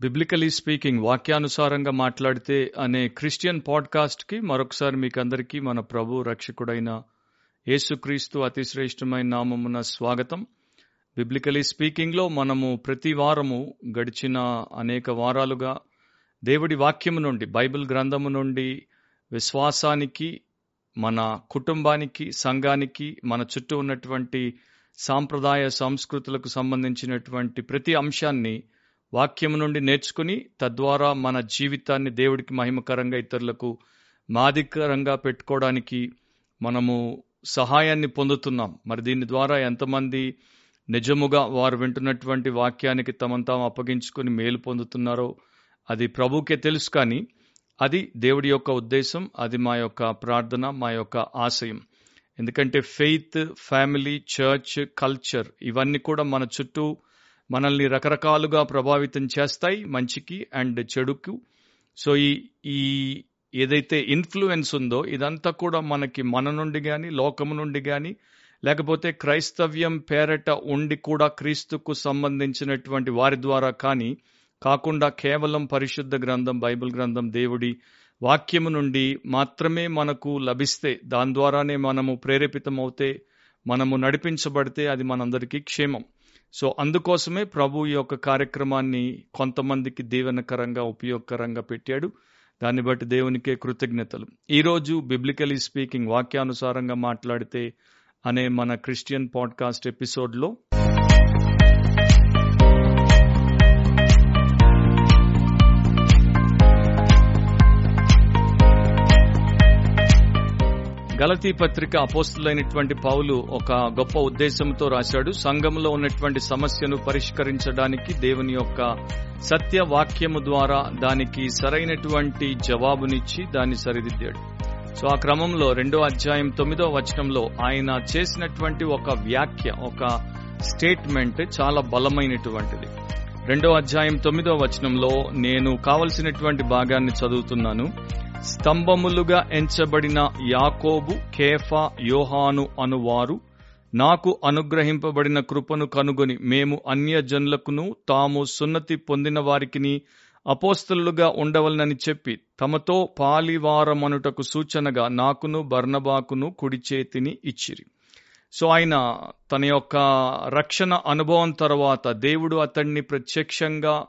Biblically speaking వాక్యానుసారంగా మాట్లాడితే అనే క్రిస్టియన్ పాడ్కాస్ట్కి మరొకసారి మీకు అందరికీ మన ప్రభు రక్షకుడైన యేసుక్రీస్తు అతి శ్రేష్టమైన నామమున స్వాగతం. బిబ్లికలీ స్పీకింగ్లో మనము ప్రతి వారము గడిచిన అనేక వారాలుగా దేవుడి వాక్యము నుండి బైబిల్ గ్రంథము నుండి విశ్వాసానికి మన కుటుంబానికి సంఘానికి మన చుట్టూ ఉన్నటువంటి సాంప్రదాయ సంస్కృతులకు సంబంధించినటువంటి ప్రతి అంశాన్ని వాక్యం నుండి నేర్చుకుని తద్వారా మన జీవితాన్ని దేవుడికి మహిమకరంగా ఇతరులకు మాదికరంగా పెట్టుకోవడానికి మనము సహాయాన్ని పొందుతున్నాం. మరి దీని ద్వారా ఎంతమంది నిజముగా వారు వింటున్నటువంటి వాక్యానికి తమను తాము అప్పగించుకుని మేలు పొందుతున్నారో అది ప్రభుకే తెలుసు కానీ అది దేవుడి యొక్క ఉద్దేశం అది మా యొక్క ప్రార్థన మా యొక్క ఆశయం. ఎందుకంటే ఫెయిత్ ఫ్యామిలీ చర్చ్ కల్చర్ ఇవన్నీ కూడా మన చుట్టూ మనల్ని రకరకాలుగా ప్రభావితం చేస్తాయి మంచికి అండ్ చెడుకు. సో ఈ ఈ ఏదైతే ఇన్ఫ్లుయెన్స్ ఉందో ఇదంతా కూడా మనకి మన నుండి కానీ లోకము నుండి కానీ లేకపోతే క్రైస్తవ్యం పేరట ఉండి కూడా క్రీస్తుకు సంబంధించినటువంటి వారి ద్వారా కానీ కాకుండా కేవలం పరిశుద్ధ గ్రంథం బైబిల్ గ్రంథం దేవుడి వాక్యము నుండి మాత్రమే మనకు లభిస్తే దాని ద్వారానే మనము ప్రేరేపితమవుతే మనము నడిపించబడితే అది మనందరికీ క్షేమం. సో అందుకోసమే ప్రభు ఈ యొక్క కార్యక్రమాన్ని కొంతమందికి దీవెనకరంగా ఉపయోగకరంగా పెట్టాడు. దాన్ని బట్టి దేవునికే కృతజ్ఞతలు. ఈరోజు బిబ్లికలీ స్పీకింగ్ వాక్యానుసారంగా మాట్లాడితే అనే మన క్రిస్టియన్ పాడ్కాస్ట్ ఎపిసోడ్లో గలతీ పత్రిక అపోస్తులైనటువంటి పౌలు ఒక గొప్ప ఉద్దేశంతో రాశాడు. సంఘంలో ఉన్నటువంటి సమస్యను పరిష్కరించడానికి దేవుని యొక్క సత్య వాక్యము ద్వారా దానికి సరైనటువంటి జవాబునిచ్చి దాన్ని సరిదిద్దాడు. సో ఆ క్రమంలో రెండో అధ్యాయం తొమ్మిదో వచనంలో ఆయన చేసినటువంటి ఒక వ్యాఖ్య ఒక స్టేట్మెంట్ చాలా బలమైనటువంటిది. రెండో అధ్యాయం తొమ్మిదో వచనంలో నేను కావలసినటువంటి భాగాన్ని చదువుతున్నాను. స్తంభములుగా ఎంచబడిన యాకోబు కేఫా యోహాను అనువారు నాకు అనుగ్రహింపబడిన కృపను కనుగొని మేము అన్యజనులకును తాము సున్నతి పొందిన వారికిని అపోస్తలుగా ఉండవలనని చెప్పి తమతో పాలివారమనుటకు సూచనగా నాకును బర్ణబాకును కుడి చేతిని ఇచ్చిరి. సో ఆయన తన యొక్క రక్షణ అనుభవం తర్వాత దేవుడు అతన్ని ప్రత్యక్షంగా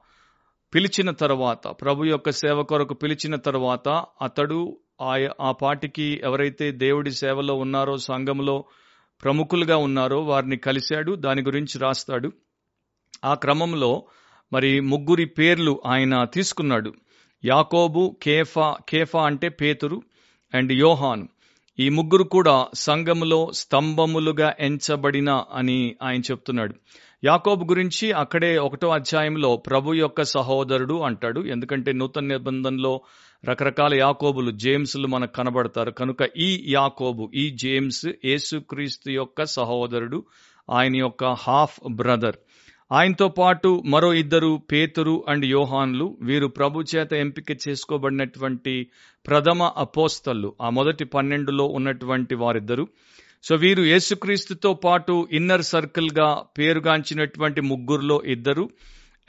పిలిచిన తర్వాత ప్రభు యొక్క సేవ కొరకు పిలిచిన తర్వాత అతడు ఆ పాటికి ఎవరైతే దేవుడి సేవలో ఉన్నారో సంఘంలో ప్రముఖులుగా ఉన్నారో వారిని కలిశాడు దాని గురించి రాస్తాడు. ఆ క్రమంలో మరి ముగ్గురి పేర్లు ఆయన తీసుకున్నాడు. యాకోబు కేఫా కేఫా అంటే పేతురు అండ్ యోహాన్. ఈ ముగ్గురు కూడా సంఘములో స్తంభములుగా ఎంచబడిన అని ఆయన చెప్తున్నాడు. యాకోబు గురించి అక్కడే ఒకటో అధ్యాయంలో ప్రభు యొక్క సహోదరుడు అంటాడు. ఎందుకంటే నూతన నిబంధనలో రకరకాల యాకోబులు జేమ్స్లు మనకు కనబడతారు. కనుక ఈ యాకోబు ఈ జేమ్స్ యేసుక్రీస్తు యొక్క సహోదరుడు ఆయన యొక్క హాఫ్ బ్రదర్. ఆయనతో పాటు మరో ఇద్దరు పేతురు అండ్ యోహాన్లు వీరు ప్రభు చేత ఎంపిక చేసుకోబడినటువంటి ప్రథమ అపోస్తలు. ఆ మొదటి పన్నెండులో ఉన్నటువంటి వారిద్దరు. సో వీరు యేసుక్రీస్తుతో పాటు ఇన్నర్ సర్కిల్గా పేరుగాంచినటువంటి ముగ్గురులో ఇద్దరు.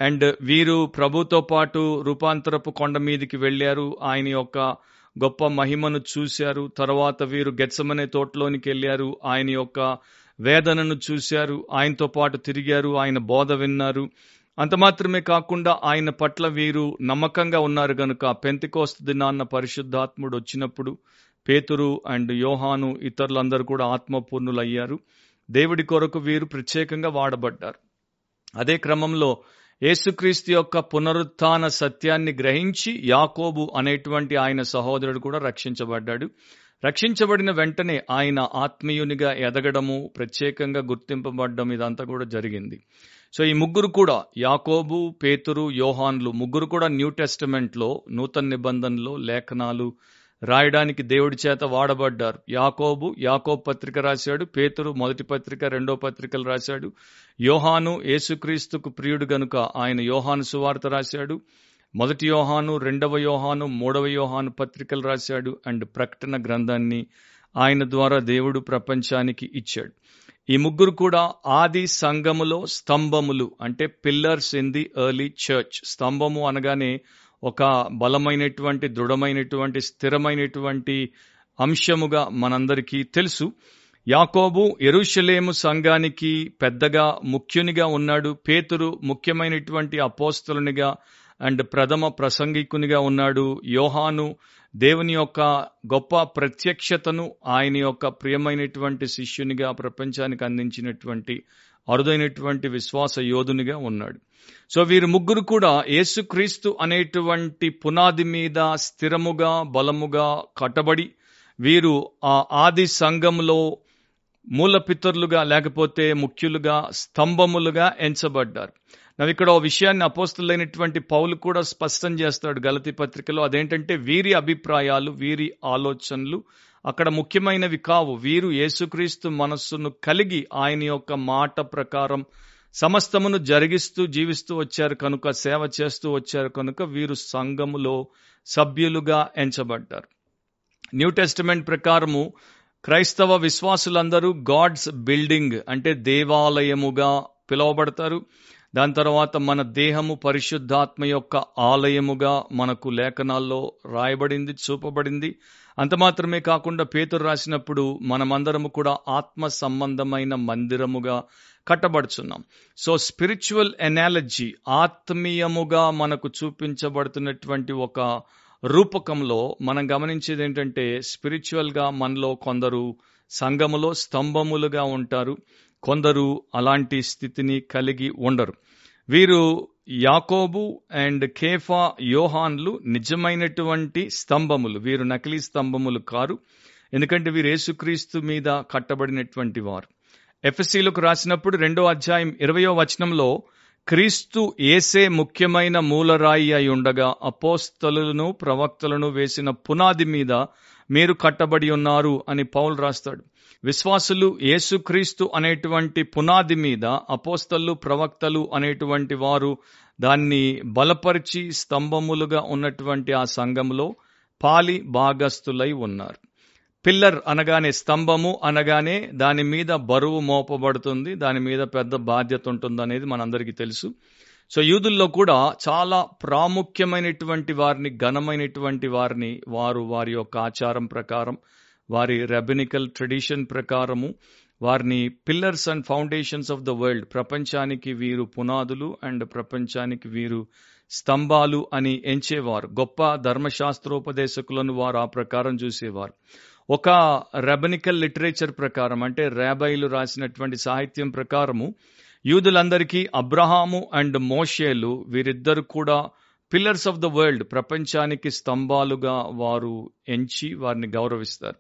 అండ్ వీరు ప్రభుతో పాటు రూపాంతరపు కొండ మీదికి వెళ్ళారు. ఆయన యొక్క గొప్ప మహిమను చూశారు. తర్వాత వీరు గెచ్చమనే తోటలోనికి వెళ్ళారు. ఆయన యొక్క వేదనను చూశారు ఆయనతో పాటు తిరిగారు ఆయన బోధ విన్నారు. అంత మాత్రమే కాకుండా ఆయన పట్ల వీరు నమ్మకంగా ఉన్నారు గనుక పెంతికోస్త దినాన్న పరిశుద్ధాత్ముడు వచ్చినప్పుడు పేతురు అండ్ యోహాను ఇతరులందరూ కూడా ఆత్మపూర్ణులయ్యారు. దేవుడి కొరకు వీరు ప్రత్యేకంగా వాడబడ్డారు. అదే క్రమంలో యేసుక్రీస్తు యొక్క పునరుత్థాన సత్యాన్ని గ్రహించి యాకోబు అనేటువంటి ఆయన సహోదరుడు కూడా రక్షించబడ్డాడు. రక్షించబడిన వెంటనే ఆయన ఆత్మీయునిగా ఎదగడము ప్రత్యేకంగా గుర్తింపబడడం ఇదంతా కూడా జరిగింది. సో ఈ ముగ్గురు కూడా యాకోబు పేతురు యోహాన్లు ముగ్గురు కూడా న్యూ టెస్టిమెంట్లో నూతన నిబంధనలు లేఖనాలు రాయడానికి దేవుడి చేత వాడబడ్డారు. యాకోబు యాకోబ్ పత్రిక రాశాడు పేతురు మొదటి పత్రిక రెండో పత్రికలు రాశాడు. యోహాను యేసుక్రీస్తుకు ప్రియుడు గనుక ఆయన యోహాను సువార్త రాశాడు. మొదటి యోహాను రెండవ యోహాను మూడవ యోహాను పత్రికలు రాశాడు అండ్ ప్రకటన గ్రంథాన్ని ఆయన ద్వారా దేవుడు ప్రపంచానికి ఇచ్చాడు. ఈ ముగ్గురు కూడా ఆది సంఘములో స్తంభములు అంటే pillars in the early church. స్తంభము అనగానే ఒక బలమైనటువంటి దృఢమైనటువంటి స్థిరమైనటువంటి అంశముగా మనందరికీ తెలుసు. యాకోబు ఎరుషలేము సంఘానికి పెద్దగా ముఖ్యునిగా ఉన్నాడు. పేతురు ముఖ్యమైనటువంటి అపోస్తులునిగా అండ్ ప్రథమ ప్రసంగికునిగా ఉన్నాడు యోహాను. దేవుని యొక్క గొప్ప ప్రత్యక్షతను ఆయన యొక్క ప్రియమైనటువంటి శిష్యునిగా ప్రపంచానికి అందించినటువంటి అరుదైనటువంటి విశ్వాస యోధునిగా ఉన్నాడు. సో వీరు ముగ్గురు కూడా యేసుక్రీస్తు అనేటువంటి పునాది మీద స్థిరముగా బలముగా కట్టబడి వీరు ఆ ఆది సంఘంలో మూలపితరులుగా లేకపోతే ముఖ్యులుగా స్తంభములుగా ఎంచబడ్డారు. నవ్వు ఇక్కడ ఓ విషయాన్ని అపోస్తులైనటువంటి పౌలు కూడా స్పష్టం చేస్తాడు గలతి పత్రికలో. అదేంటంటే వీరి అభిప్రాయాలు వీరి ఆలోచనలు అక్కడ ముఖ్యమైనవి కావు. వీరు యేసుక్రీస్తు మనస్సును కలిగి ఆయన యొక్క మాట ప్రకారం సమస్తమును జరిగిస్తూ జీవిస్తూ వచ్చారు కనుక సేవ చేస్తూ వచ్చారు కనుక వీరు సంఘములో సభ్యులుగా ఎంచబడ్డారు. న్యూ టెస్టిమెంట్ ప్రకారము క్రైస్తవ విశ్వాసులందరూ గాడ్స్ బిల్డింగ్ అంటే దేవాలయముగా పిలువబడతారు. దాని తర్వాత మన దేహము పరిశుద్ధాత్మ యొక్క ఆలయముగా మనకు లేఖనాల్లో రాయబడింది చూపబడింది. అంత మాత్రమే కాకుండా పేతురు రాసినప్పుడు మనమందరము కూడా ఆత్మ సంబంధమైన మందిరముగా కట్టబడుచున్నాం. సో స్పిరిచువల్ ఎనాలజీ ఆత్మీయముగా మనకు చూపించబడుతున్నటువంటి ఒక రూపకంలో మనం గమనించేది ఏంటంటే స్పిరిచువల్గా మనలో కొందరు సంఘములో స్తంభములుగా ఉంటారు. కొందరు అలాంటి స్థితిని కలిగి ఉండరు. వీరు యాకోబు అండ్ కేఫా యోహాన్లు నిజమైనటువంటి స్తంభములు. వీరు నకిలీ స్తంభములు కారు. ఎందుకంటే వీరు యేసుక్రీస్తు మీద కట్టబడినటువంటి వారు. ఎఫ్ఎస్సీలకు రాసినప్పుడు రెండో అధ్యాయం ఇరవయో వచనంలో క్రీస్తు ఏసే ముఖ్యమైన మూలరాయి అయి ఉండగా అపోస్తలను ప్రవక్తలను వేసిన పునాది మీద మీరు కట్టబడి ఉన్నారు అని పౌలు రాస్తాడు. విశ్వాసులు యేసుక్రీస్తు అనేటువంటి పునాది మీద అపోస్తలు ప్రవక్తలు అనేటువంటి వారు దాన్ని బలపరిచి స్తంభములుగా ఉన్నటువంటి ఆ సంఘంలో పాలి భాగస్థులై ఉన్నారు. పిల్లర్ అనగానే స్తంభము అనగానే దాని మీద బరువు మోపబడుతుంది దాని మీద పెద్ద బాధ్యత ఉంటుంది అనేది మనందరికీ తెలుసు. సో యూదుల్లో కూడా చాలా ప్రాముఖ్యమైనటువంటి వారిని ఘనమైనటువంటి వారిని వారు వారి యొక్క ఆచారం ప్రకారం వారి రెబెనికల్ ట్రెడిషన్ ప్రకారము వారిని pillars and foundations of the world ప్రపంచానికి వీరు పునాదులు అండ్ ప్రపంచానికి వీరు స్తంభాలు అని ఎంచేవారు. గొప్ప ధర్మశాస్త్రోపదేశకులను వారు ఆ ప్రకారం చూసేవారు. ఒక రెబనికల్ లిటరేచర్ ప్రకారం అంటే రేబైలు రాసినటువంటి సాహిత్యం ప్రకారము యూదులందరికీ అబ్రహాము అండ్ మోషేలు వీరిద్దరు కూడా పిల్లర్స్ ఆఫ్ ద వరల్డ్ ప్రపంచానికి స్తంభాలుగా వారు ఎంచి వారిని గౌరవిస్తారు.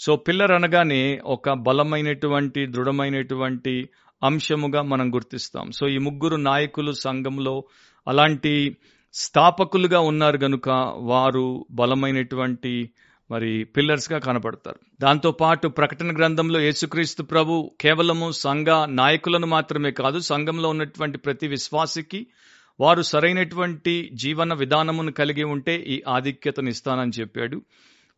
సో పిల్లర్ అనగానే ఒక బలమైనటువంటి దృఢమైనటువంటి అంశముగా మనం గుర్తిస్తాం. సో ఈ ముగ్గురు నాయకులు సంఘంలో అలాంటి స్థాపకులుగా ఉన్నారు గనుక వారు బలమైనటువంటి మరి పిల్లర్స్గా కనపడతారు. దాంతో పాటు ప్రకటన గ్రంథంలో యేసుక్రీస్తు ప్రభు కేవలము సంఘ నాయకులను మాత్రమే కాదు సంఘంలో ఉన్నటువంటి ప్రతి విశ్వాసికి వారు సరైనటువంటి జీవన విధానమును కలిగి ఉంటే ఈ ఆధిక్యతను ఇస్తానని చెప్పాడు.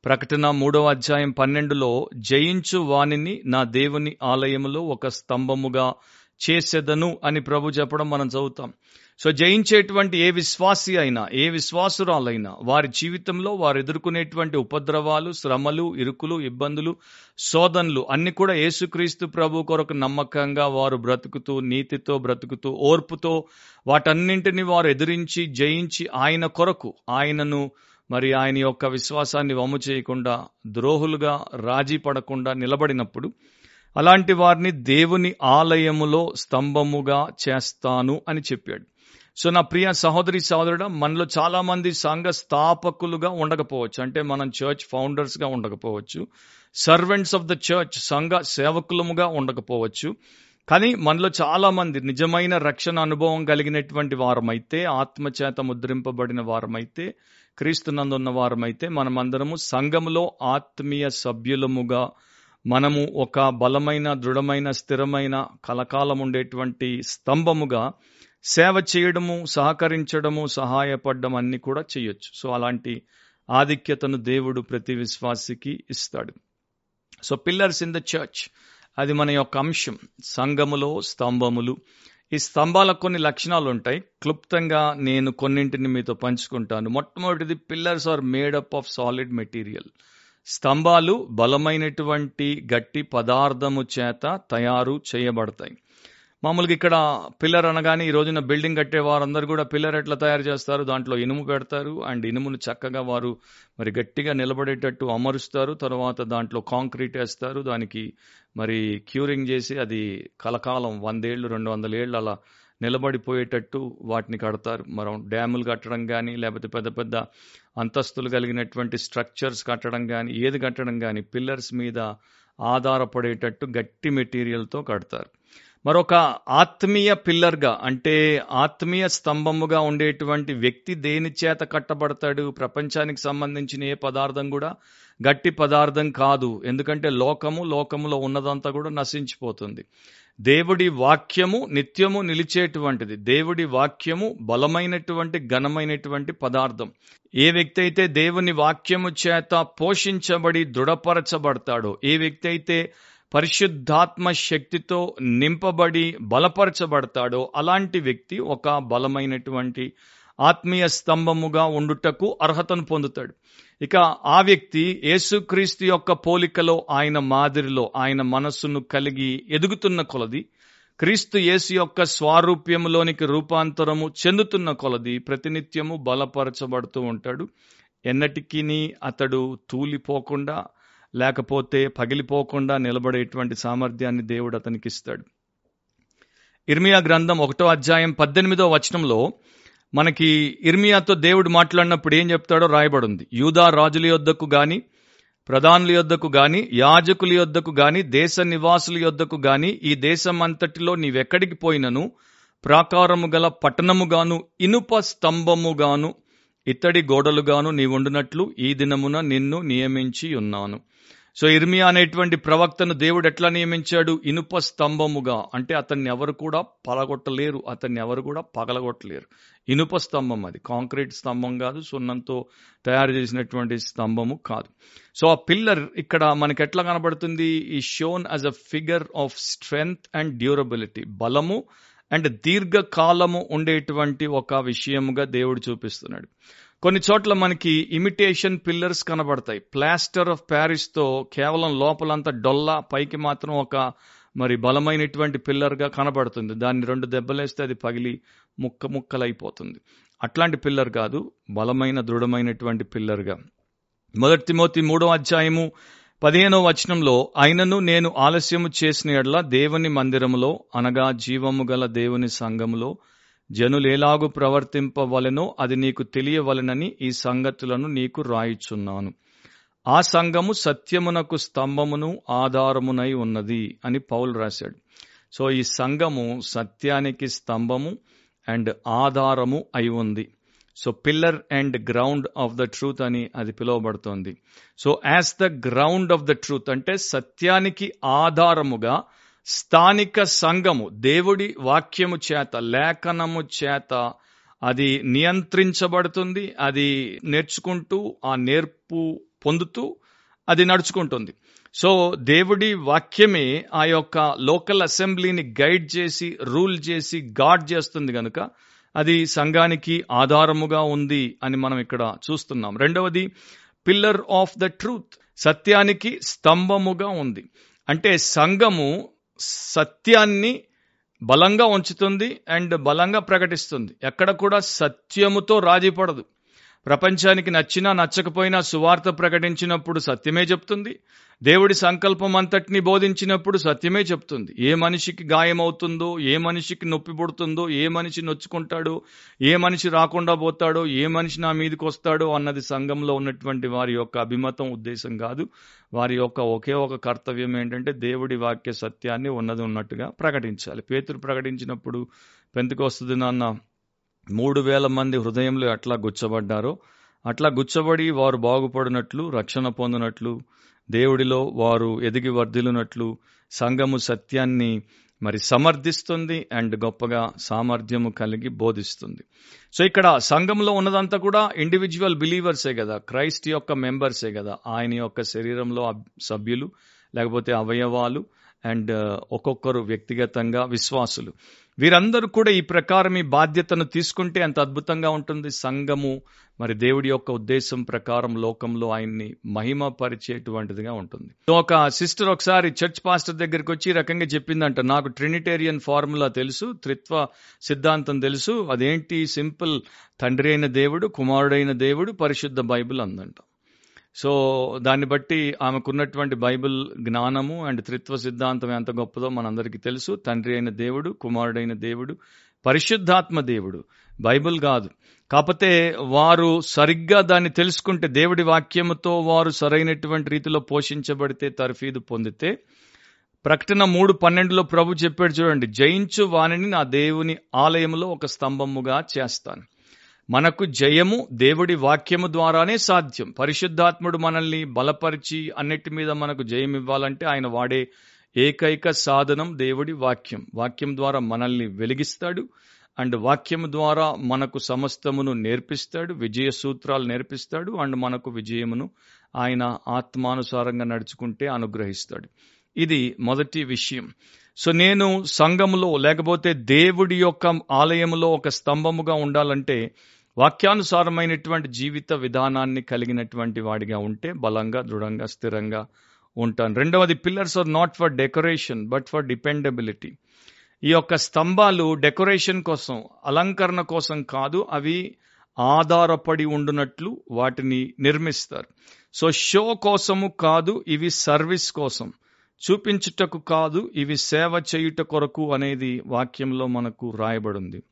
ప్రకటన మూడవ అధ్యాయం పన్నెండులో జయించు వాణిని నా దేవుని ఆలయములో ఒక స్తంభముగా చేసేదను అని ప్రభు చెప్పడం మనం చదువుతాం. సో జయించేటువంటి ఏ విశ్వాసి అయినా ఏ విశ్వాసురాలైనా వారి జీవితంలో వారు ఎదుర్కొనేటువంటి ఉపద్రవాలు శ్రమలు ఇరుకులు ఇబ్బందులు శోధనలు అన్ని కూడా యేసుక్రీస్తు ప్రభు కొరకు నమ్మకంగా వారు బ్రతుకుతూ నీతితో బ్రతుకుతూ ఓర్పుతో వాటన్నింటిని వారు ఎదిరించి జయించి ఆయన కొరకు ఆయనను మరి ఆయన యొక్క విశ్వాసాన్ని వమ్ము చేయకుండా ద్రోహులుగా రాజీ పడకుండా నిలబడినప్పుడు అలాంటి వారిని దేవుని ఆలయములో స్తంభముగా చేస్తాను అని చెప్పాడు. సో నా ప్రియ సహోదరి సహోదరుడు మనలో చాలామంది సంఘ స్థాపకులుగా ఉండకపోవచ్చు. అంటే మనం చర్చ్ ఫౌండర్స్గా ఉండకపోవచ్చు. సర్వెంట్స్ ఆఫ్ ద చర్చ్ సంఘ సేవకులముగా ఉండకపోవచ్చు. కానీ మనలో చాలామంది నిజమైన రక్షణ అనుభవం కలిగినటువంటి వారమైతే ఆత్మచేత ముద్రింపబడిన వారమైతే క్రీస్తునందున్న వారమైతే మనమందరము సంఘములో ఆత్మీయ సభ్యులముగా మనము ఒక బలమైన దృఢమైన స్థిరమైన కలకాలం ఉండేటువంటి స్తంభముగా సేవ చేయడము సహకరించడము సహాయపడడం అన్ని కూడా చేయొచ్చు. సో అలాంటి ఆధిక్యతను దేవుడు ప్రతి విశ్వాసికి ఇస్తాడు. So pillars in the church అది మన యొక్క అంశం. సంఘములో స్తంభములు. ఈ స్తంభాలకు కొన్ని లక్షణాలు ఉంటాయి క్లుప్తంగా నేను కొన్నింటిని మీతో పంచుకుంటాను. మొట్టమొదటిది pillars are made up of solid material. స్తంభాలు బలమైనటువంటి గట్టి పదార్థము చేత తయారు చేయబడతాయి. మామూలుగా ఇక్కడ పిల్లర్ అనగానే ఈ రోజున బిల్డింగ్ కట్టే వారందరూ కూడా పిల్లర్ ఎట్లా తయారు చేస్తారు? దాంట్లో ఇనుము పెడతారు. అండ్ ఇనుమును చక్కగా వారు మరి గట్టిగా నిలబడేటట్టు అమరుస్తారు. తర్వాత దాంట్లో కాంక్రీట్ వేస్తారు. దానికి మరి క్యూరింగ్ చేసి అది కలకాలం వందేళ్ళు రెండు వందల ఏళ్ళు అలా నిలబడిపోయేటట్టు వాటిని కడతారు. మనం డ్యాములు కట్టడం కానీ లేకపోతే పెద్ద పెద్ద అంతస్తులు కలిగినటువంటి స్ట్రక్చర్స్ కట్టడం కానీ ఏది కట్టడం కానీ పిల్లర్స్ మీద ఆధారపడేటట్టు గట్టి మెటీరియల్తో కడతారు. మరొక ఆత్మీయ పిల్లర్గా అంటే ఆత్మీయ స్తంభముగా ఉండేటువంటి వ్యక్తి దేని చేత కట్టబడతాడు? ప్రపంచానికి సంబంధించిన ఏ పదార్థం కూడా గట్టి పదార్థం కాదు. ఎందుకంటే లోకము లోకములో ఉన్నదంతా కూడా నశించిపోతుంది. దేవుడి వాక్యము నిత్యము నిలిచేటువంటిది. దేవుడి వాక్యము బలమైనటువంటి ఘనమైనటువంటి పదార్థం. ఏ వ్యక్తి అయితే దేవుని వాక్యము చేత పోషించబడి దృఢపరచబడతాడో ఏ వ్యక్తి అయితే పరిశుద్ధాత్మ శక్తితో నింపబడి బలపరచబడతాడో అలాంటి వ్యక్తి ఒక బలమైనటువంటి ఆత్మీయ స్తంభముగా ఉండుటకు అర్హతను పొందుతాడు. ఇక ఆ వ్యక్తి యేసుక్రీస్తు యొక్క పోలికలో ఆయన మాదిరిలో ఆయన మనస్సును కలిగి ఎదుగుతున్న కొలది క్రీస్తు యేసు యొక్క స్వారూప్యములోనికి రూపాంతరము చెందుతున్న కొలది ప్రతినిత్యము బలపరచబడుతూ ఉంటాడు. ఎన్నటికీ అతడు తూలిపోకుండా లేకపోతే పగిలిపోకుండా నిలబడేటువంటి సామర్థ్యాన్ని దేవుడు అతనికి ఇస్తాడు ఇర్మియా గ్రంథం ఒకటో అధ్యాయం పద్దెనిమిదో వచనంలో మనకి ఇర్మియాతో దేవుడు మాట్లాడినప్పుడు ఏం చెప్తాడో రాయబడింది. యూదా రాజుల యొద్దకు గాని ప్రధానుల యొద్దకు గాని యాజకుల యొద్దకు గాని దేశ నివాసుల యొద్దకు గాని ఈ దేశమంతటిలో నీవెక్కడికి పోయినను? ప్రాకారము గల పట్టణముగాను ఇనుప స్తంభముగాను ఇత్తడి గోడలుగాను నీవుండునట్లు ఈ దినమున నిన్ను నియమించి ఉన్నాను. సో ఇర్మియా అనేటువంటి ప్రవక్తను దేవుడు ఎట్లా నియమించాడు? ఇనుప స్తంభముగా. అంటే అతన్ని ఎవరు కూడా పలగొట్టలేరు. అతన్ని ఎవరు కూడా పగలగొట్టలేరు. ఇనుప స్తంభం అది. కాంక్రీట్ స్తంభం కాదు. సున్నంతో తయారు చేసినటువంటి స్తంభము కాదు. సో ఆ పిల్లర్ ఇక్కడ మనకి ఎట్లా కనబడుతుంది? ఈ shown as a figure of strength and durability బలము అండ్ దీర్ఘకాలము ఉండేటువంటి ఒక విషయముగా దేవుడు చూపిస్తున్నాడు. కొన్ని చోట్ల మనకి ఇమిటేషన్ పిల్లర్స్ కనబడతాయి. ప్లాస్టర్ ఆఫ్ ప్యారిస్తో కేవలం లోపలంతా డొల్లా పైకి మాత్రం ఒక మరి బలమైనటువంటి పిల్లర్గా కనబడుతుంది. దాన్ని రెండు దెబ్బలేస్తే అది పగిలి ముక్క ముక్కలైపోతుంది. అట్లాంటి పిల్లర్ కాదు బలమైన దృఢమైనటువంటి పిల్లర్గా మొదటి తిమోతి మూడో అధ్యాయము పదిహేనో వచనంలో ఆయనను నేను ఆలస్యము చేసిన ఎడ్ల దేవుని మందిరములో అనగా జీవము గల దేవుని సంఘములో జనులేలాగు ప్రవర్తింపవలెనో అది నీకు తెలియవలెనని ఈ సంగతులను నీకు రాయిచున్నాను. ఆ సంఘము సత్యమునకు స్తంభమును ఆధారమునై ఉన్నది అని పౌలు రాశాడు. సో ఈ సంఘము సత్యానికి స్తంభము అండ్ ఆధారము అయి ఉంది. So pillar and ground of the truth అని అది పిలువబడుతోంది. So as the ground of the truth అంటే సత్యానికి ఆధారముగా స్థానిక సంఘము దేవుడి వాక్యము చేత లేఖనము చేత అది నియంత్రించబడుతుంది అది నేర్చుకుంటూ ఆ నేర్పు పొందుతూ అది నడుచుకుంటుంది. సో దేవుడి వాక్యమే ఆ యొక్క లోకల్ అసెంబ్లీని గైడ్ చేసి రూల్ చేసి గాడ్ చేస్తుంది కనుక అది సంఘానికి ఆధారముగా ఉంది అని మనం ఇక్కడ చూస్తున్నాం. రెండవది పిల్లర్ ఆఫ్ ద ట్రూత్ సత్యానికి స్తంభముగా ఉంది. అంటే సంఘము సత్యాన్ని బలంగా ఉంచుతుంది అండ్ బలంగా ప్రకటిస్తుంది. ఎక్కడ కూడా సత్యముతో రాజీపడదు. ప్రపంచానికి నచ్చినా నచ్చకపోయినా సువార్త ప్రకటించినప్పుడు సత్యమే చెప్తుంది. దేవుడి సంకల్పం అంతటిని బోధించినప్పుడు సత్యమే చెప్తుంది. ఏ మనిషికి గాయమవుతుందో ఏ మనిషికి నొప్పి పుడుతుందో ఏ మనిషి నొచ్చుకుంటాడో ఏ మనిషి రాకుండా పోతాడో ఏ మనిషి నా మీదకి వస్తాడో అన్నది సంఘంలో ఉన్నటువంటి వారి యొక్క అభిమతం ఉద్దేశం కాదు. వారి యొక్క ఒకే ఒక కర్తవ్యం ఏంటంటే దేవుడి వాక్య సత్యాన్ని ఉన్నది ఉన్నట్టుగా ప్రకటించాలి. పేతురు ప్రకటించినప్పుడు పెంతుకొస్తుంది నాన్న మూడు వేల మంది హృదయంలో అట్లా గుచ్చబడ్డారో అట్లా గుచ్చబడి వారు బాగుపడినట్లు రక్షణ పొందినట్లు దేవుడిలో వారు ఎదిగి వర్ధిలునట్లు సంఘము సత్యాన్ని మరి సమర్థిస్తుంది అండ్ గొప్పగా సామర్థ్యము కలిగి బోధిస్తుంది. సో ఇక్కడ సంఘంలో ఉన్నదంతా కూడా ఇండివిజువల్ బిలీవర్సే కదా క్రైస్ట్ యొక్క మెంబర్సే కదా ఆయన యొక్క శరీరంలో సభ్యులు లేకపోతే అవయవాలు అండ్ uh, ఒక్కొక్కరు వ్యక్తిగతంగా విశ్వాసులు. వీరందరూ కూడా ఈ ప్రకారం ఈ బాధ్యతను తీసుకుంటే అంత అద్భుతంగా ఉంటుంది. సంఘము మరి దేవుడి యొక్క ఉద్దేశం ప్రకారం లోకంలో ఆయన్ని మహిమ పరిచేటువంటిదిగా ఉంటుంది. ఒక సిస్టర్ ఒకసారి చర్చ్ పాస్టర్ దగ్గరికి వచ్చి ఈ రకంగా చెప్పిందంట. నాకు ట్రినిటేరియన్ ఫార్ములా తెలుసు త్రిత్వ సిద్ధాంతం తెలుసు. అదేంటి? సింపుల్ తండ్రి అయిన దేవుడు కుమారుడైన దేవుడు పరిశుద్ధ బైబిల్ అందంట. సో దాన్ని బట్టి ఆమెకున్నటువంటి బైబిల్ జ్ఞానము అండ్ త్రిత్వ సిద్ధాంతం ఎంత గొప్పదో మనందరికీ తెలుసు. తండ్రి అయిన దేవుడు కుమారుడైన దేవుడు పరిశుద్ధాత్మ దేవుడు. బైబిల్ కాదు. కాకపోతే వారు సరిగ్గా దాన్ని తెలుసుకుంటే దేవుడి వాక్యముతో వారు సరైనటువంటి రీతిలో పోషించబడితే తర్ఫీదు పొందితే ప్రకటన మూడు పన్నెండులో ప్రభు చెప్పాడు చూడండి జయించు వాణిని నా దేవుని ఆలయంలో ఒక స్తంభముగా చేస్తాను. మనకు జయము దేవుడి వాక్యము ద్వారానే సాధ్యం. పరిశుద్ధాత్ముడు మనల్ని బలపరిచి అన్నిటి మీద మనకు జయం ఇవ్వాలంటే ఆయన వాడే ఏకైక సాధనం దేవుడి వాక్యం. వాక్యం ద్వారా మనల్ని వెలిగిస్తాడు అండ్ వాక్యం ద్వారా మనకు సమస్తమును నేర్పిస్తాడు విజయ సూత్రాలు నేర్పిస్తాడు అండ్ మనకు విజయమును ఆయన ఆత్మానుసారంగా నడుచుకుంటే అనుగ్రహిస్తాడు. ఇది మొదటి విషయం. సో నేను సంఘములో లేకపోతే దేవుడి యొక్క ఆలయములో ఒక స్తంభముగా ఉండాలంటే వాక్యానుసారమైనటువంటి జీవిత విధానాన్ని కలిగినటువంటి వాడిగా ఉంటే బలంగా దృఢంగా స్థిరంగా ఉంటాను. రెండవది pillars are not for decoration but for dependability ఈ యొక్క స్తంభాలు డెకరేషన్ కోసం అలంకరణ కోసం కాదు అవి ఆధారపడి ఉండునట్లు వాటిని నిర్మిస్తారు. సో షో కోసము కాదు ఇవి సర్వీస్ కోసం. చూపించుటకు కాదు ఇవి సేవ చేయుట కొరకు అనేది వాక్యంలో మనకు రాయబడింది.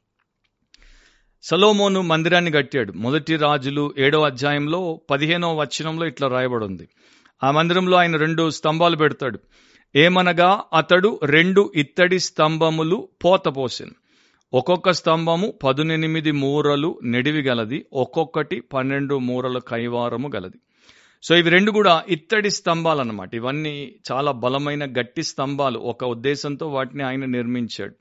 సలోమోను మందిరాన్ని కట్టాడు. మొదటి రాజులు ఏడో అధ్యాయంలో పదిహేనో వచనంలో ఇట్లా రాయబడింది. ఆ మందిరంలో ఆయన రెండు స్తంభాలు పెడతాడు. ఏమనగా అతడు రెండు ఇత్తడి స్తంభములు పోతపోసాను ఒక్కొక్క స్తంభము పదునెనిమిది మూరలు నెడివి గలది ఒక్కొక్కటి పన్నెండు మూరల కైవారము గలది. సో ఇవి రెండు కూడా ఇత్తడి స్తంభాలు అన్నమాట ఇవన్నీ చాలా బలమైన గట్టి స్తంభాలు. ఒక ఉద్దేశంతో వాటిని ఆయన నిర్మించాడు.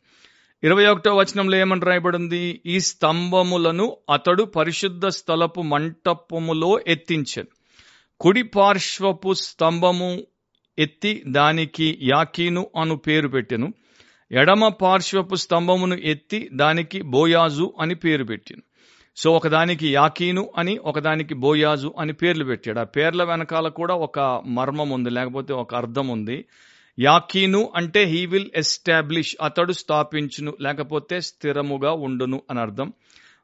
ఇరవై ఒకటో వచనంలో ఏమని రాయబడింది? ఈ స్తంభములను అతడు పరిశుద్ధ స్థలపు మంటపములో ఎత్తించాడు కుడి పార్శ్వపు స్తంభము ఎత్తి దానికి యాకీను అను పేరు పెట్టెను. ఎడమ పార్శ్వపు స్తంభమును ఎత్తి దానికి బోయాజు అని పేరు పెట్టాను. సో ఒకదానికి యాకీను అని ఒకదానికి బోయాజు అని పేర్లు పెట్టాడు. ఆ పేర్ల వెనకాల కూడా ఒక మర్మం ఉంది లేకపోతే ఒక అర్థం ఉంది. యాకీను అంటే హీ విల్ ఎస్టాబ్లిష్ అతడు స్థాపించును లేకపోతే స్థిరముగా ఉండును అని అర్థం.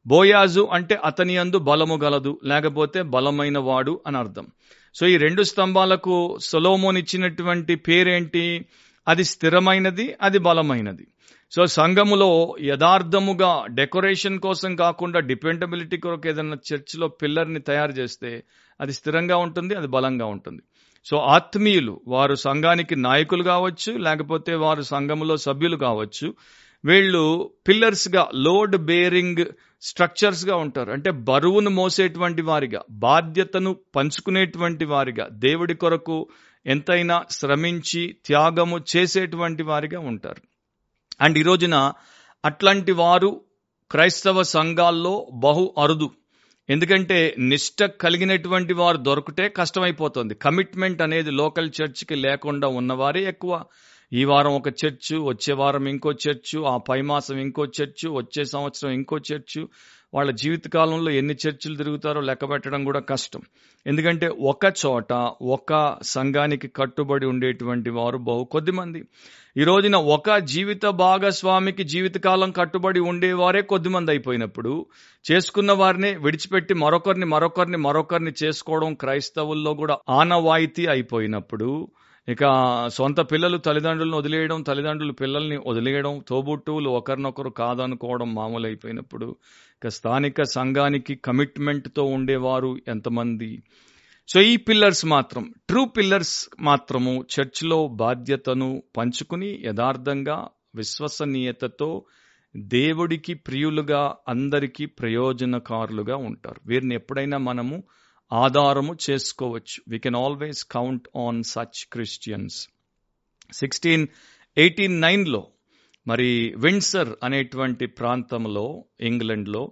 బోయాజు అంటే అతని అందు బలము గలదు లేకపోతే బలమైన వాడు అని అర్థం. సో ఈ రెండు స్తంభాలకు సొలోమోన్ ఇచ్చినటువంటి పేరేంటి? అది స్థిరమైనది అది బలమైనది. సో సంఘములో యథార్థముగా డెకరేషన్ కోసం కాకుండా డిపెండబిలిటీ కొరకు ఏదైనా చర్చిలో పిల్లర్ని తయారు చేస్తే అది స్థిరంగా ఉంటుంది అది బలంగా ఉంటుంది. సో ఆత్మీయులు వారు సంఘానికి నాయకులు కావచ్చు లేకపోతే వారు సంఘములో సభ్యులు కావచ్చు వీళ్ళు పిల్లర్స్గా లోడ్ బేరింగ్ స్ట్రక్చర్స్గా ఉంటారు. అంటే బరువును మోసేటువంటి వారిగా బాధ్యతను పంచుకునేటువంటి వారిగా దేవుడి కొరకు ఎంతైనా శ్రమించి త్యాగము చేసేటువంటి వారిగా ఉంటారు. అండ్ ఈ రోజున అట్లాంటి వారు క్రైస్తవ సంఘాల్లో బహు అరుదు. ఎందుకంటే నిష్ట కలిగినటువంటి వారు దొరికితే కష్టమైపోతుంది. కమిట్మెంట్ అనేది లోకల్ చర్చ్కి లేకుండా ఉన్నవారే ఎక్కువ. ఈ వారం ఒక చర్చు వచ్చే వారం ఇంకో చర్చు ఆ పై మాసం ఇంకో చర్చు వచ్చే సంవత్సరం ఇంకో చర్చు వాళ్ళ జీవితకాలంలో ఎన్ని చర్చిలు తిరుగుతారో లెక్క పెట్టడం కూడా కష్టం. ఎందుకంటే ఒక చోట ఒక సంఘానికి కట్టుబడి ఉండేటువంటి వారు బహు కొద్దిమంది ఈ రోజున ఒక జీవిత భాగస్వామికి జీవితకాలం కట్టుబడి ఉండేవారే కొద్దిమంది అయిపోయినప్పుడు చేసుకున్న వారిని విడిచిపెట్టి మరొకరిని మరొకరిని మరొకరిని చేసుకోవడం క్రైస్తవుల్లో కూడా ఆనవాయితీ అయిపోయినప్పుడు ఇక సొంత పిల్లలు తల్లిదండ్రులను వదిలేయడం తల్లిదండ్రులు పిల్లల్ని వదిలేయడం తోబుట్టువులు ఒకరినొకరు కాదనుకోవడం మామూలు అయిపోయినప్పుడు ఇక స్థానిక సంఘానికి కమిట్మెంట్తో ఉండేవారు ఎంతమంది? సో ఈ పిల్లర్స్ మాత్రం ట్రూ పిల్లర్స్ మాత్రము చర్చ్లో బాధ్యతను పంచుకుని యథార్థంగా విశ్వసనీయతతో దేవుడికి ప్రియులుగా అందరికీ ప్రయోజనకారులుగా ఉంటారు. వీరిని ఎప్పుడైనా మనము ఆధారము చేసుకోవచ్చు. We can always count on such Christians sixteen eighteen నైన్లో మరి విండ్సర్ అనేటువంటి ప్రాంతంలో ఇంగ్లండ్లో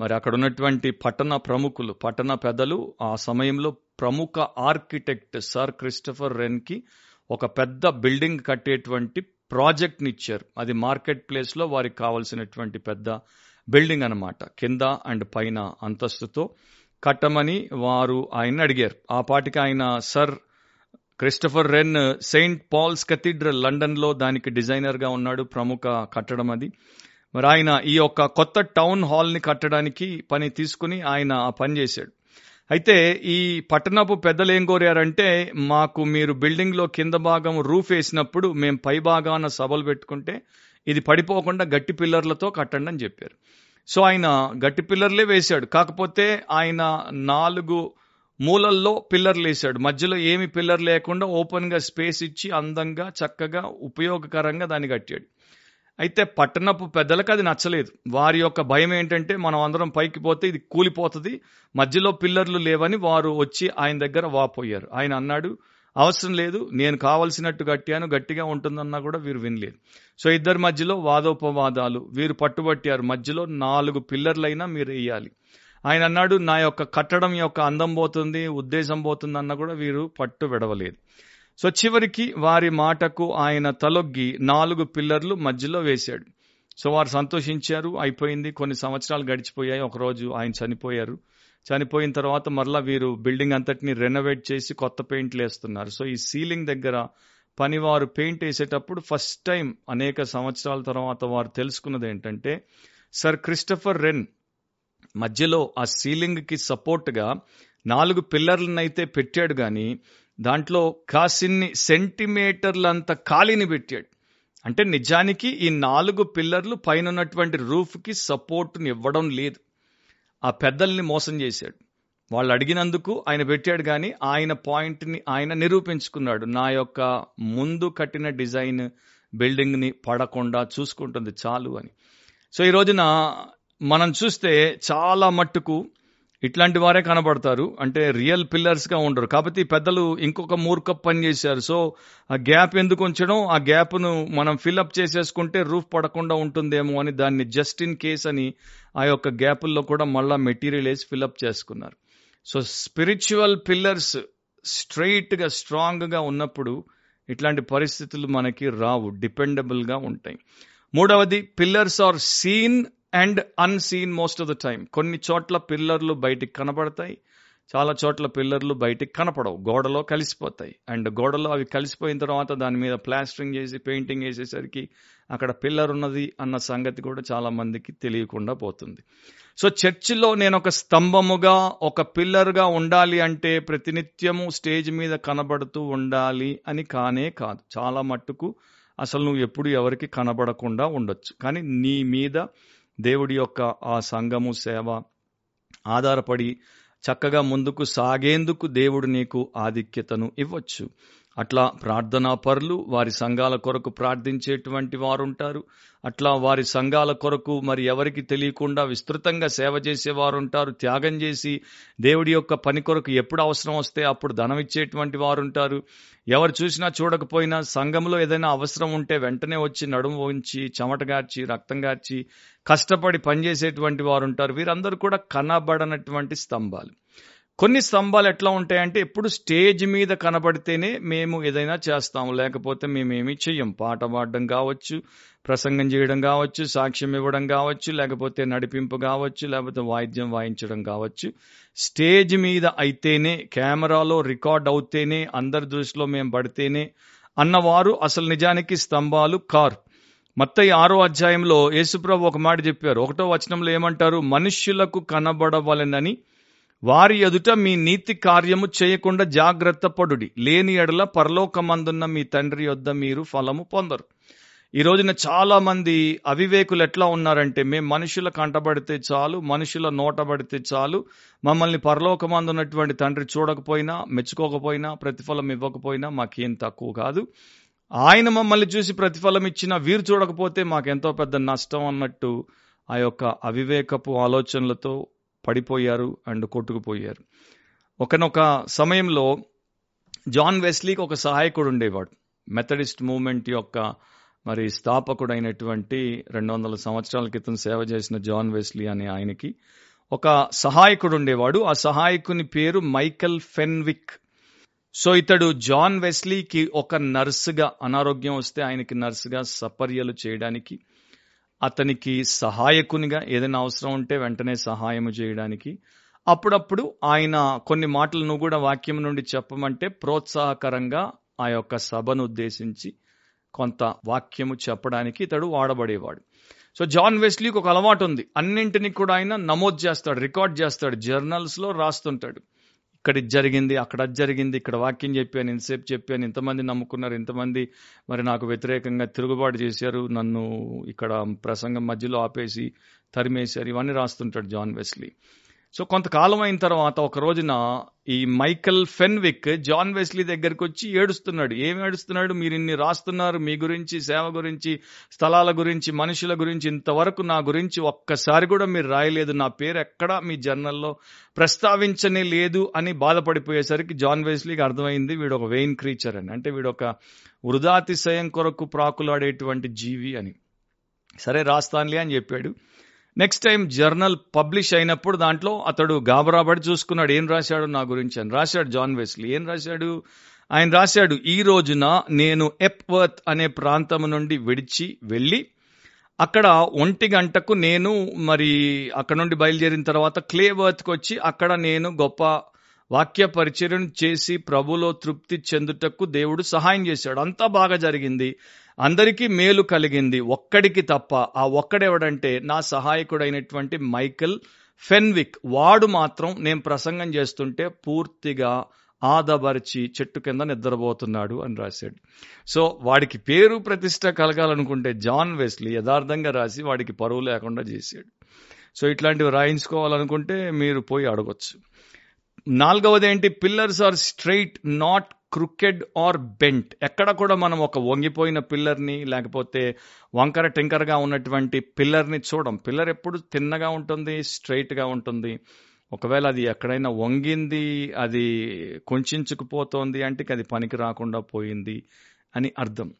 మరి అక్కడ ఉన్నటువంటి పట్టణ ప్రముఖులు పట్టణ పెద్దలు ఆ సమయంలో ప్రముఖ ఆర్కిటెక్ట్ సర్ క్రిస్టఫర్ రెన్కి ఒక పెద్ద బిల్డింగ్ కట్టేటువంటి ప్రాజెక్ట్ని ఇచ్చారు. అది మార్కెట్ ప్లేస్లో వారికి కావాల్సినటువంటి పెద్ద బిల్డింగ్ అనమాట కింద అండ్ పైన అంతస్తుతో కట్టమని వారు ఆయన అడిగారు. ఆ పాటికి ఆయన sir Christopher Wren Saint Paul's Cathedral లండన్లో దానికి డిజైనర్గా ఉన్నాడు ప్రముఖ కట్టడం అది. మరి ఆయన ఈ యొక్క కొత్త టౌన్ హాల్ని కట్టడానికి పని తీసుకుని ఆయన ఆ పని చేశాడు. అయితే ఈ పట్టణపు పెద్దలు ఏం కోరారంటే మాకు మీరు బిల్డింగ్లో కింద భాగం రూఫ్ వేసినప్పుడు మేము పై భాగాన సభలు పెట్టుకుంటే ఇది పడిపోకుండా గట్టి పిల్లర్లతో కట్టండి అని చెప్పారు. సో ఆయన గట్టి పిల్లర్లే వేశాడు. కాకపోతే ఆయన నాలుగు మూలల్లో పిల్లర్లు వేసాడు మధ్యలో ఏమి పిల్లర్ లేకుండా ఓపెన్గా స్పేస్ ఇచ్చి అందంగా చక్కగా ఉపయోగకరంగా దాన్ని కట్టాడు. అయితే పట్టణపు పెద్దలకు అది నచ్చలేదు. వారి యొక్క భయం ఏంటంటే మనం అందరం పైకి పోతే ఇది కూలిపోతుంది మధ్యలో పిల్లర్లు లేవని వారు వచ్చి ఆయన దగ్గర వాపోయారు. ఆయన అన్నాడు అవసరం లేదు నేను కావలసినట్టు కట్టాను గట్టిగా ఉంటుందన్నా కూడా వీరు వినలేదు. సో ఇద్దరి మధ్యలో వాదోపవాదాలు వీరు పట్టుబట్టారు. మధ్యలో నాలుగు పిల్లర్లైనా మీరు వేయాలి ఆయన అన్నాడు నా యొక్క కట్టడం యొక్క అందం పోతుంది ఉద్దేశం పోతుంది అన్న కూడా వీరు పట్టు విడవలేదు. సో చివరికి వారి మాటకు ఆయన తలొగ్గి నాలుగు పిల్లర్లు మధ్యలో వేశాడు. సో వారు సంతోషించారు అయిపోయింది. కొన్ని సంవత్సరాలు గడిచిపోయాయి ఒకరోజు ఆయన చనిపోయారు. చనిపోయిన తర్వాత మరలా వీరు బిల్డింగ్ అంతటిని రెనోవేట్ చేసి కొత్త పెయింట్లు వేస్తున్నారు. సో ఈ సీలింగ్ దగ్గర పనివారు పెయింట్ వేసేటప్పుడు ఫస్ట్ టైం అనేక సంవత్సరాల తర్వాత వారు తెలుసుకున్నది ఏంటంటే సర్ క్రిస్టఫర్ రెన్ మధ్యలో ఆ సీలింగ్కి సపోర్ట్గా నాలుగు పిల్లర్లనైతే పెట్టాడు కానీ దాంట్లో కాసిన్ని సెంటీమీటర్లంత ఖాళీని పెట్టాడు. అంటే నిజానికి ఈ నాలుగు పిల్లర్లు పైన ఉన్నటువంటి రూఫ్కి సపోర్ట్ని ఇవ్వడం లేదు. ఆ పెద్దల్ని మోసం చేశాడు. వాళ్ళు అడిగినందుకు ఆయన పెట్టాడు కానీ ఆయన పాయింట్ని ఆయన నిరూపించుకున్నాడు. నా యొక్క ముందు కట్టిన డిజైన్ బిల్డింగ్ని పడకుండా చూసుకుంటుంది చాలు అని. సో ఈ రోజున మనం చూస్తే చాలా మట్టుకు ఇట్లాంటి వారే కనబడతారు. అంటే రియల్ పిల్లర్స్గా ఉండరు. కాబట్టి పెద్దలు ఇంకొక మూర్ఖప్ పని చేశారు. సో ఆ గ్యాప్ ఎందుకు ఉంచడం? ఆ గ్యాప్ను మనం ఫిల్అప్ చేసేసుకుంటే రూఫ్ పడకుండా ఉంటుందేమో అని దాన్ని జస్ట్ ఇన్ కేస్ అని ఆ యొక్క గ్యాపుల్లో కూడా మళ్ళా మెటీరియల్ వేసి ఫిల్అప్ చేసుకున్నారు. సో స్పిరిచువల్ పిల్లర్స్ స్ట్రైట్గా స్ట్రాంగ్గా ఉన్నప్పుడు ఇట్లాంటి పరిస్థితులు మనకి రావు. డిపెండబుల్గా ఉంటాయి. మూడవది pillars are seen and unseen most of the time కొన్ని చోట్ల పిల్లర్లు బయటికి కనపడతాయి చాలా చోట్ల పిల్లర్లు బయటికి కనపడవు గోడలో కలిసిపోతాయి. అండ్ గోడలో అవి కలిసిపోయిన తర్వాత దాని మీద ప్లాస్టరింగ్ చేసి పెయింటింగ్ వేసేసరికి అక్కడ పిల్లర్ ఉన్నది అన్న సంగతి కూడా చాలా మందికి తెలియకుండా పోతుంది. సో చర్చిలో నేను ఒక స్తంభముగా ఒక పిల్లర్గా ఉండాలి అంటే ప్రతినిత్యము స్టేజ్ మీద కనబడుతూ ఉండాలి అని కానే కాదు. చాలా మట్టుకు అసలు నువ్వు ఎప్పుడు ఎవరికి కనబడకుండా ఉండొచ్చు. కానీ నీ మీద దేవుడి యొక్క ఆ సంఘము సేవ ఆధారపడి చక్కగా ముందుకు సాగేందుకు దేవుడు నీకు ఆధిక్యతను ఇవ్వచ్చు. అట్లా ప్రార్థనా పరులు వారి సంఘాల కొరకు ప్రార్థించేటువంటి వారు ఉంటారు అట్లా వారి సంఘాల కొరకు మరి ఎవరికి తెలియకుండా విస్తృతంగా సేవ చేసేవారు ఉంటారు త్యాగం చేసి దేవుడి యొక్క పని కొరకు ఎప్పుడు అవసరం వస్తే అప్పుడు ధనం ఇచ్చేటువంటి వారు ఉంటారు ఎవరు చూసినా చూడకపోయినా సంఘంలో ఏదైనా అవసరం ఉంటే వెంటనే వచ్చి నడుము ఉంచి చెమటగార్చి రక్తం గార్చి కష్టపడి పనిచేసేటువంటి వారు ఉంటారు వీరందరూ కూడా కనబడనటువంటి స్తంభాలు. కొన్ని స్తంభాలు ఎట్లా ఉంటాయంటే ఎప్పుడు స్టేజ్ మీద కనబడితేనే మేము ఏదైనా చేస్తాము. లేకపోతే మేమేమి చెయ్యం. పాట పాడడం కావచ్చు ప్రసంగం చేయడం కావచ్చు సాక్ష్యం ఇవ్వడం కావచ్చు లేకపోతే నడిపింపు కావచ్చు లేకపోతే వాయిద్యం వాయించడం కావచ్చు. స్టేజ్ మీద అయితేనే కెమెరాలో రికార్డ్ అవుతేనే అందరి దృష్టిలో మేము పడితేనే అన్నవారు అసలు నిజానికి స్తంభాలు కారు. మత్తయ్య ఆరో అధ్యాయంలో యేసుప్రభు ఒక మాట చెప్పారు. ఒకటో వచనంలో ఏమంటారు? మనుష్యులకు కనబడవలెనని వారి ఎదుట మీ నీతి కార్యము చేయకుండా జాగ్రత్త పడుడి. లేని ఎడల పరలోకమందున్న మీ తండ్రి యొద్ద మీరు ఫలము పొందరు. ఈ రోజున చాలా మంది అవివేకులు ఎట్లా ఉన్నారంటే మేము మనుషుల కంటబడితే చాలు మనుషుల నోటబడితే చాలు మమ్మల్ని పరలోకమందున్నటువంటి తండ్రి చూడకపోయినా మెచ్చుకోకపోయినా ప్రతిఫలం ఇవ్వకపోయినా మాకేం తక్కువ కాదు. ఆయన మమ్మల్ని చూసి ప్రతిఫలం ఇచ్చినా వీరు చూడకపోతే మాకెంతో పెద్ద నష్టం అన్నట్టు ఆ యొక్క అవివేకపు ఆలోచనలతో పడిపోయారు అండ్ కొట్టుకుపోయారు. ఒకనొక సమయంలో జాన్ వెస్లీకి ఒక సహాయకుడు ఉండేవాడు. మెథడిస్ట్ మూమెంట్ యొక్క మరి స్థాపకుడైనటువంటి రెండు వందల సంవత్సరాల క్రితం సేవ చేసిన జాన్ వెస్లీ అనే ఆయనకి ఒక సహాయకుడు ఉండేవాడు. ఆ సహాయకుని పేరు మైకల్ ఫెన్విక్. సో ఇతడు జాన్ వెస్లీకి ఒక నర్సుగా అనారోగ్యం వస్తే ఆయనకి నర్సుగా సపర్యలు చేయడానికి అతనికి సహాయకునిగా ఏదైనా అవసరం ఉంటే వెంటనే సహాయము చేయడానికి. అప్పుడప్పుడు ఆయన కొన్ని మాటలు నువ్వు కూడా వాక్యం నుండి చెప్పమంటే ప్రోత్సాహకరంగా ఆ యొక్క సభను ఉద్దేశించి కొంత వాక్యము చెప్పడానికి ఇతడు వాడబడేవాడు. సో జాన్ వెస్లీకి ఒక అలవాటు ఉంది. అన్నింటినీ కూడా ఆయన నమోదు చేస్తాడు రికార్డ్ చేస్తాడు జర్నల్స్లో రాస్తుంటాడు. ఇక్కడ ఇది జరిగింది అక్కడ అది జరిగింది ఇక్కడ వాక్యం చెప్పాను ఇంతసేపు చెప్పాను ఇంతమంది నమ్ముకున్నారు ఇంతమంది మరి నాకు వ్యతిరేకంగా తిరుగుబాటు చేశారు నన్ను ఇక్కడ ప్రసంగం మధ్యలో ఆపేసి తరిమేశారు ఇవన్నీ రాస్తుంటాడు జాన్ వెస్లీ. సో కొంతకాలం అయిన తర్వాత ఒక రోజున ఈ మైకల్ ఫెన్విక్ జాన్ వెస్లీ దగ్గరికి వచ్చి ఏడుస్తున్నాడు. ఏమి ఏడుస్తున్నాడు? మీరు ఇన్ని రాస్తున్నారు మీ గురించి సేవ గురించి స్థలాల గురించి మనుషుల గురించి ఇంతవరకు నా గురించి ఒక్కసారి కూడా మీరు రాయలేదు. నా పేరు ఎక్కడా మీ జర్నల్లో ప్రస్తావించనే లేదు అని బాధపడిపోయేసరికి జాన్ వెస్లీకి అర్థమైంది వీడు ఒక వెయిన్ క్రీచర్ అని. అంటే వీడు ఒక వృధాతిశయం కొరకు ప్రాకులాడేటువంటి జీవి అని. సరే రాస్తానులే అని చెప్పాడు. నెక్స్ట్ టైం జర్నల్ పబ్లిష్ అయినప్పుడు దాంట్లో అతడు గాబరాబడి చూసుకున్నాడు. ఏం రాశాడు నా గురించి అని. రాశాడు జాన్ వెస్లీ. ఏం రాశాడు? ఆయన రాశాడు ఈ రోజున నేను ఎప్వర్త్ అనే ప్రాంతం నుండి విడిచి వెళ్ళి అక్కడ ఒంటి గంటకు నేను మరి అక్కడ నుండి బయలుదేరిన తర్వాత క్లేవర్త్కి వచ్చి అక్కడ నేను గొప్ప వాక్య పరిచయం చేసి ప్రభులో తృప్తి చెందుటకు దేవుడు సహాయం చేశాడు. అంతా బాగా జరిగింది. అందరికీ మేలు కలిగింది. ఒక్కడికి తప్ప ఆ ఒక్కడెవడంటే నా సహాయకుడైనటువంటి మైకల్ ఫెన్విక్. వాడు మాత్రం నేను ప్రసంగం చేస్తుంటే పూర్తిగా ఆదబరిచి చెట్టు కింద నిద్రపోతున్నాడు అని రాశాడు. సో వాడికి పేరు ప్రతిష్ట కలగాలనుకుంటే జాన్ వెస్లీ యథార్థంగా రాసి వాడికి పరువు లేకుండా చేశాడు. సో ఇట్లాంటివి రాయించుకోవాలనుకుంటే మీరు పోయి అడగొచ్చు. నాలుగవది ఏంటి pillars are straight not crooked or bent ఎక్కడ కూడా మనం ఒక వంగిపోయిన పిల్లర్ని లేకపోతే వంకర టింకరగా ఉన్నటువంటి పిల్లర్ని చూడం. పిల్లర్ ఎప్పుడు తిన్నగా ఉంటుంది స్ట్రైట్గా ఉంటుంది. ఒకవేళ అది ఎక్కడైనా వంగింది అది కొంచుకుపోతోంది అంటే అది పనికి రాకుండా పోయింది అని అర్థం.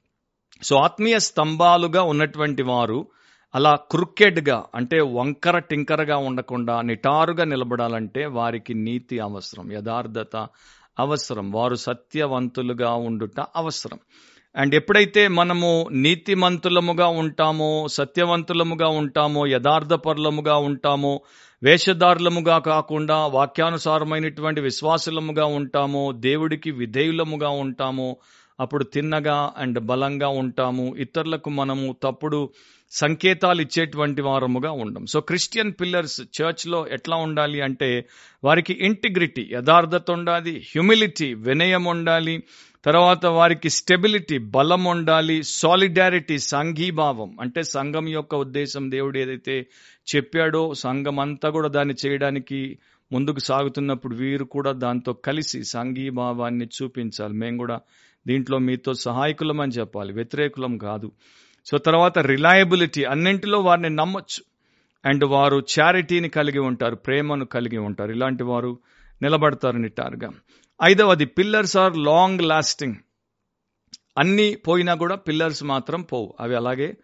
సో ఆత్మీయ స్తంభాలుగా ఉన్నటువంటి వారు అలా క్రుక్కెడ్గా అంటే వంకర టింకరగా ఉండకుండా నిటారుగా నిలబడాలంటే వారికి నీతి అవసరం యథార్థత అవసరం వారు సత్యవంతులుగా ఉండుట అవసరం. అండ్ ఎప్పుడైతే మనము నీతిమంతులముగా ఉంటామో సత్యవంతులముగా ఉంటామో యథార్థపరులముగా ఉంటామో వేషధారులముగా కాకుండా వాక్యానుసారమైనటువంటి విశ్వాసులముగా ఉంటామో దేవుడికి విధేయులముగా ఉంటామో అప్పుడు తిన్నగా అండ్ బలంగా ఉంటాము. ఇతరులకు మనము తప్పుడు సంకేతాలు ఇచ్చేటువంటి వారముగా ఉండం. సో క్రిస్టియన్ పిల్లర్స్ చర్చ్లో ఎట్లా ఉండాలి అంటే వారికి ఇంటిగ్రిటీ యథార్థత ఉండాలి హ్యూమిలిటీ వినయం ఉండాలి తర్వాత వారికి స్టెబిలిటీ బలం ఉండాలి సాలిడారిటీ సంఘీభావం. అంటే సంఘం యొక్క ఉద్దేశం దేవుడు ఏదైతే చెప్పాడో సంఘం అంతా కూడా దాన్ని చేయడానికి ముందుకు సాగుతున్నప్పుడు వీరు కూడా దాంతో కలిసి సంఘీభావాన్ని చూపించాలి. మేము కూడా దీంట్లో మీతో సహాయకులం అని చెప్పాలి. వ్యతిరేకులం కాదు. సో తర్వాత రిలయబిలిటీ అన్నింటిలో వారిని నమ్మొచ్చు. అండ్ వారు చారిటీని కలిగి ఉంటారు ప్రేమను కలిగి ఉంటారు. ఇలాంటి వారు నిలబడతారు నిట్టారుగా ఐదవది పిల్లర్స్ ఆర్ లాంగ్ లాస్టింగ్ అన్నీ పోయినా కూడా పిల్లర్స్ మాత్రం పోవు. అవి అలాగే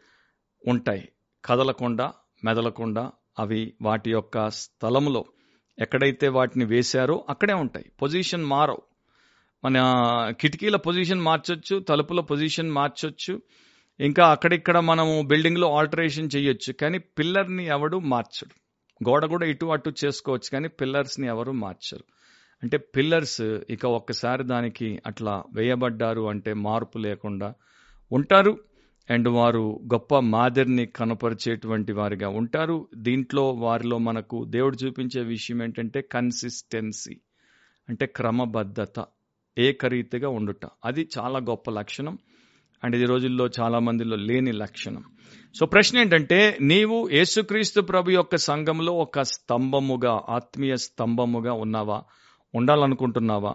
ఉంటాయి. కదలకుండా మెదలకుండా అవి వాటి యొక్క స్థలంలో ఎక్కడైతే వాటిని వేశారో అక్కడే ఉంటాయి. పొజిషన్ మారవు. మన కిటికీల పొజిషన్ మార్చొచ్చు తలుపుల పొజిషన్ మార్చొచ్చు. ఇంకా అక్కడిక్కడ మనము బిల్డింగ్లో ఆల్టరేషన్ చేయొచ్చు కానీ పిల్లర్ని ఎవడు మార్చడు గోడ కూడా ఇటు అటు చేసుకోవచ్చు కానీ పిల్లర్స్ని ఎవరు మార్చరు. అంటే పిల్లర్స్ ఇక ఒక్కసారి దానికి అట్లా వేయబడ్డారు అంటే మార్పు లేకుండా ఉంటారు అండ్ వారు గొప్ప మాదిరిని కనపరిచేటువంటి వారిగా ఉంటారు. దీంట్లో వారిలో మనకు దేవుడు చూపించే విషయం ఏంటంటే కన్సిస్టెన్సీ అంటే క్రమబద్ధత ఏకరీతిగా ఉండుట. అది చాలా గొప్ప లక్షణం. అండ్ ఇది రోజుల్లో చాలా మందిలో లేని లక్షణం. సో ప్రశ్న ఏంటంటే నీవు యేసుక్రీస్తు ప్రభు యొక్క సంఘంలో ఒక స్తంభముగా ఆత్మీయ స్తంభముగా ఉన్నావా? ఉండాలనుకుంటున్నావా?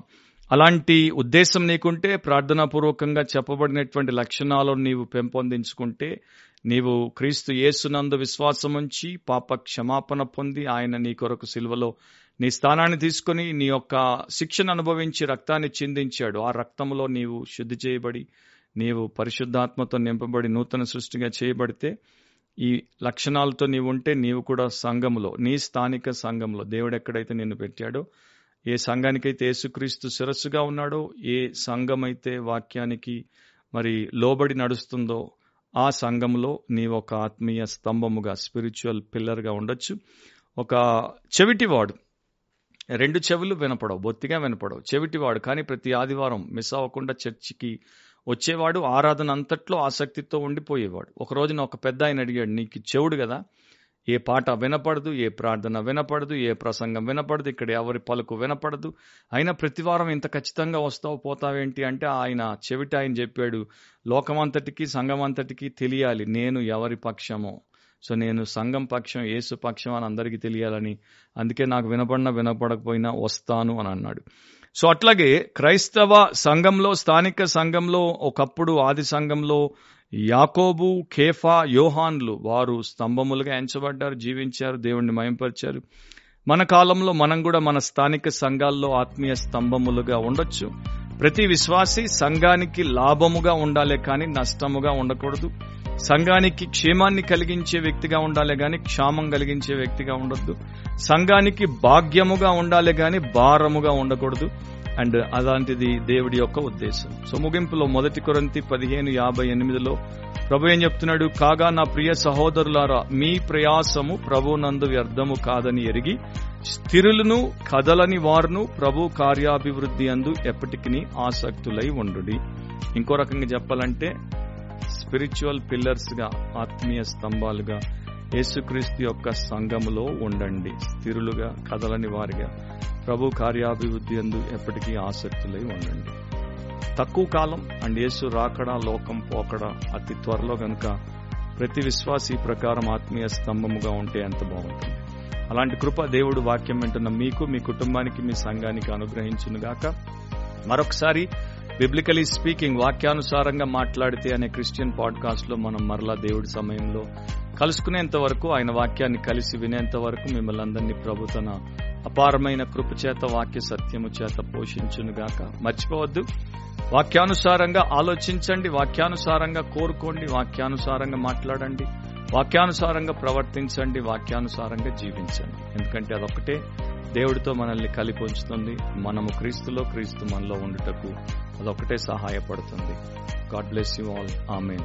అలాంటి ఉద్దేశం నీకుంటే ప్రార్థనాపూర్వకంగా చెప్పబడినటువంటి లక్షణాలను నీవు పెంపొందించుకుంటే నీవు క్రీస్తు యేసునందు విశ్వాసం ఉంచి పాప క్షమాపణ పొంది ఆయన నీ కొరకు సిల్వలో నీ స్థానాన్ని తీసుకుని నీ యొక్క శిక్షను అనుభవించి రక్తాన్ని చిందించాడు. ఆ రక్తంలో నీవు శుద్ధి చేయబడి నీవు పరిశుద్ధాత్మతో నింపబడి నూతన సృష్టిగా చేయబడితే ఈ లక్షణాలతో నీవు ఉంటే నీవు కూడా సంఘంలో నీ స్థానిక సంఘంలో దేవుడు ఎక్కడైతే నిన్ను పెట్టాడో ఏ సంఘానికైతే యేసుక్రీస్తు శిరస్సుగా ఉన్నాడో ఏ సంఘమైతే వాక్యానికి మరి లోబడి నడుస్తుందో ఆ సంఘంలో నీ ఒక ఆత్మీయ స్తంభముగా స్పిరిచువల్ పిల్లర్గా ఉండొచ్చు. ఒక చెవిటివాడు. రెండు చెవులు వినపడవు బొత్తిగా వినపడవు. చెవిటివాడు కానీ ప్రతి ఆదివారం మిస్ అవ్వకుండా చర్చికి వచ్చేవాడు ఆరాధన అంతట్లో ఆసక్తితో ఉండిపోయేవాడు. ఒక రోజున ఒక పెద్ద ఆయన అడిగాడు నీకు చెవుడు కదా? ఏ పాట వినపడదు ఏ ప్రార్థన వినపడదు ఏ ప్రసంగం వినపడదు ఇక్కడ ఎవరి పలుకు వినపడదు. అయినా ప్రతి వారం ఇంత ఖచ్చితంగా వస్తావు పోతావేంటి అంటే ఆయన చెవిట ఆయన చెప్పాడు లోకమంతటికి సంఘమంతటికి తెలియాలి నేను ఎవరి పక్షమో. సో నేను సంఘం పక్షం ఏసు పక్షం అని అందరికీ తెలియాలని. అందుకే నాకు వినపడినా వినపడకపోయినా వస్తాను అని అన్నాడు. సో అట్లాగే క్రైస్తవ సంఘంలో స్థానిక సంఘంలో ఒకప్పుడు ఆది సంఘంలో యాకోబు కేఫా యోహాన్లు వారు స్తంభములుగా ఎంచబడ్డారు జీవించారు దేవుణ్ణి మయంపరిచారు. మన కాలంలో మనం కూడా మన స్థానిక సంఘాల్లో ఆత్మీయ స్తంభములుగా ఉండొచ్చు. ప్రతి విశ్వాసి సంఘానికి లాభముగా ఉండాలి కానీ నష్టముగా ఉండకూడదు. సంఘానికి క్షేమాన్ని కలిగించే వ్యక్తిగా ఉండాలి గాని క్షామం కలిగించే వ్యక్తిగా ఉండొద్దు. సంఘానికి భాగ్యముగా ఉండాలి గాని భారముగా ఉండకూడదు. అండ్ అలాంటిది దేవుడి యొక్క ఉద్దేశం. సో ముగింపులో మొదటి కొరంతి పదిహేను యాభై ఎనిమిదిలో ప్రభు ఏం చెప్తున్నాడు? కాగా నా ప్రియ సహోదరులారా మీ ప్రయాసము ప్రభు నందు వ్యర్థము కాదని ఎరిగి స్థిరులను కదలని వారును ప్రభు కార్యాభివృద్ధి అందు ఎప్పటికీ ఆసక్తులై ఉండు ఇంకో రకంగా చెప్పాలంటే స్పిరిచువల్ పిల్లర్స్గా ఆత్మీయ స్తంభాలుగా యేసుక్రీస్తు యొక్క సంఘములో ఉండండి. స్థిరులుగా కదలని వారిగా ప్రభు కార్యాభివృద్ధి అందు ఎప్పటికీ ఆసక్తులై ఉండండి. తక్కువ కాలం అండ్ యేసు రాకడా లోకం పోకడా అతి త్వరలో గనుక ప్రతి విశ్వాసి ప్రకారం ఆత్మీయ స్తంభముగా ఉంటే ఎంత బాగుంటుంది. అలాంటి కృప దేవుడు వాక్యం వింటున్న మీకు మీ కుటుంబానికి మీ సంఘానికి అనుగ్రహించునుగాక. మరొకసారి బిబ్లికలీ స్పీకింగ్ వాక్యానుసారంగా మాట్లాడితే అనే క్రిస్టియన్ పాడ్కాస్ట్లో మనం మరలా దేవుడి సమయంలో కలుసుకునేంత వరకు ఆయన వాక్యాన్ని కలిసి వినేంత వరకు మిమ్మల్ని అందరినీ ప్రభు తన అపారమైన కృపచేత వాక్య సత్యము చేత పోషించునుగాక. మర్చిపోవద్దు. వాక్యానుసారంగా ఆలోచించండి వాక్యానుసారంగా కోరుకోండి వాక్యానుసారంగా మాట్లాడండి వాక్యానుసారంగా ప్రవర్తించండి వాక్యానుసారంగా జీవించండి. ఎందుకంటే అదొకటే దేవుడితో మనల్ని కలిపి ఉంచుతుంది. మనము క్రీస్తులో క్రీస్తు మనలో ఉండుటకు అదొక్కటే సహాయపడుతుంది. God bless you all. Amen.